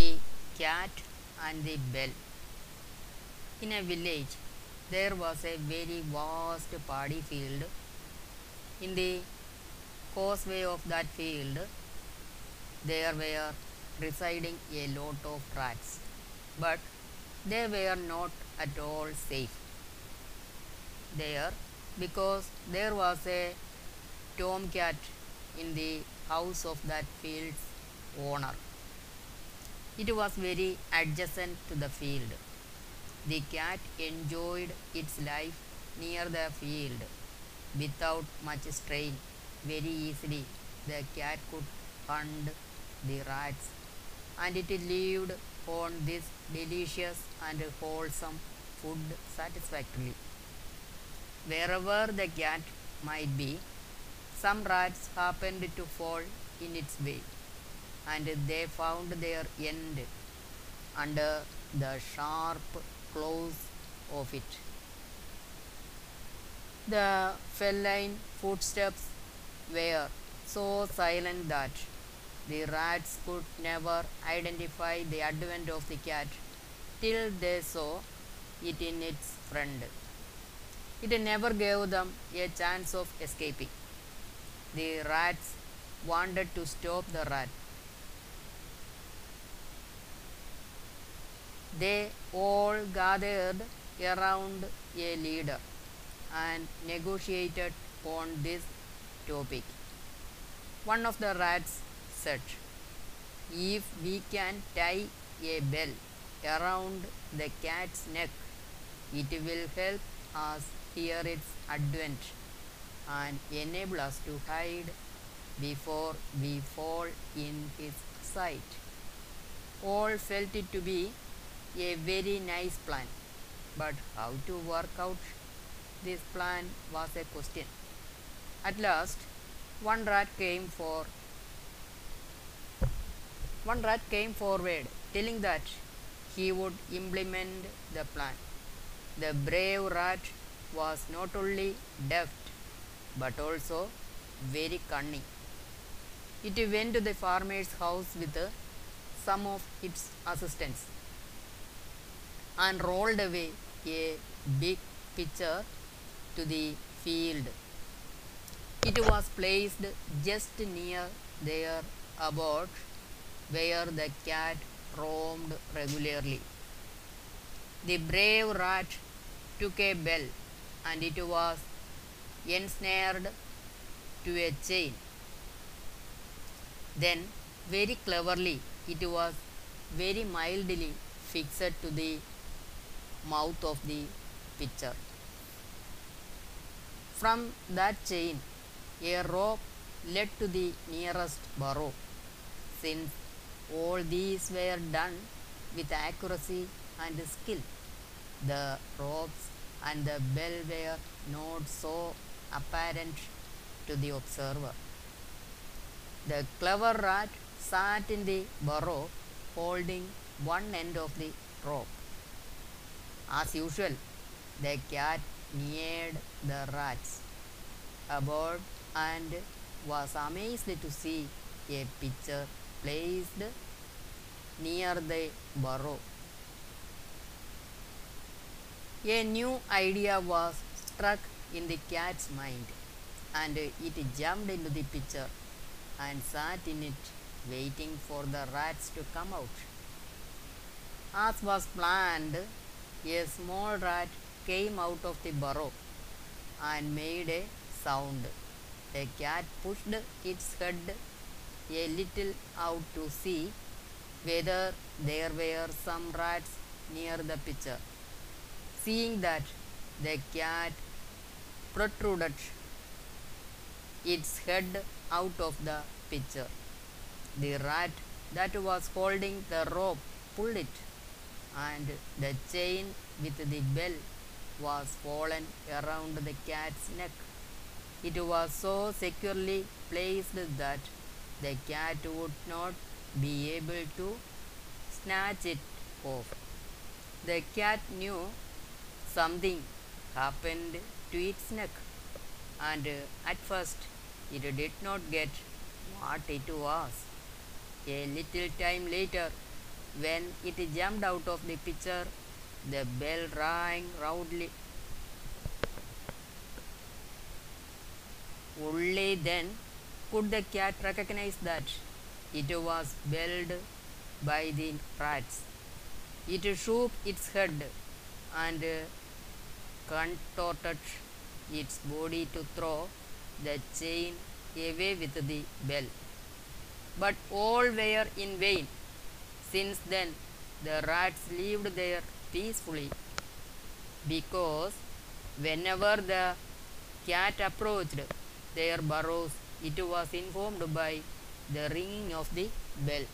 The Cat and the Bell. In a village, there was a very vast paddy field. In the causeway of that field, there were residing a lot of rats, but they were not at all safe there because there was a tomcat in the house of that field's owner. It was very adjacent to the field. The cat enjoyed its life near the field without much strain. Very easily, the cat could hunt the rats, and it lived on this delicious and wholesome food satisfactorily. Wherever the cat might be, some rats happened to fall in its way, and they found their end under the sharp claws of it. The feline footsteps were so silent that the rats could never identify the advent of the cat till they saw it in its front. It never gave them a chance of escaping. The rats wanted to stop the rat. They all gathered around a leader and negotiated on this topic. One of the rats said, If we can tie a bell around the cat's neck, it will help us hear its advent and enable us to hide before we fall in his sight. All felt it to be a very nice plan, but how to work out this plan was a question. At last, one rat came for one rat came forward telling that he would implement the plan. The brave rat was not only deft but also very cunning. It went to the farmer's house with some of its assistants and rolled away a big pitcher to the field. It was placed just near their abode where the cat roamed regularly. The brave rat took a bell and it was ensnared to a chain. Then, very cleverly, it was very mildly fixed to the mouth of the pitcher. From that chain, a rope led to the nearest burrow. Since all these were done with accuracy and skill, the ropes and the bell were not so apparent to the observer. The clever rat sat in the burrow holding one end of the rope. As usual, the cat neared the rats aboard and was amazed to see a pitcher placed near the burrow. A new idea was struck in the cat's mind, and it jumped into the pitcher and sat in it, waiting for the rats to come out. As was planned, a small rat came out of the burrow and made a sound. The cat pushed its head a little out to see whether there were some rats near the pitcher. Seeing that the cat protruded its head out of the pitcher, the rat that was holding the rope pulled it, and the chain with the bell was fallen around the cat's neck. It was so securely placed that the cat would not be able to snatch it off. The cat knew something happened to its neck, and at first it did not get what it was. A little time later, When it jumped out of the pitcher, the bell rang loudly. Only then could the cat recognize that it was belled by the rats. It shook its head and contorted its body to throw the chain away with the bell. But all were in vain. Since then, the rats lived there peacefully because whenever the cat approached their burrows, it was informed by the ringing of the bell.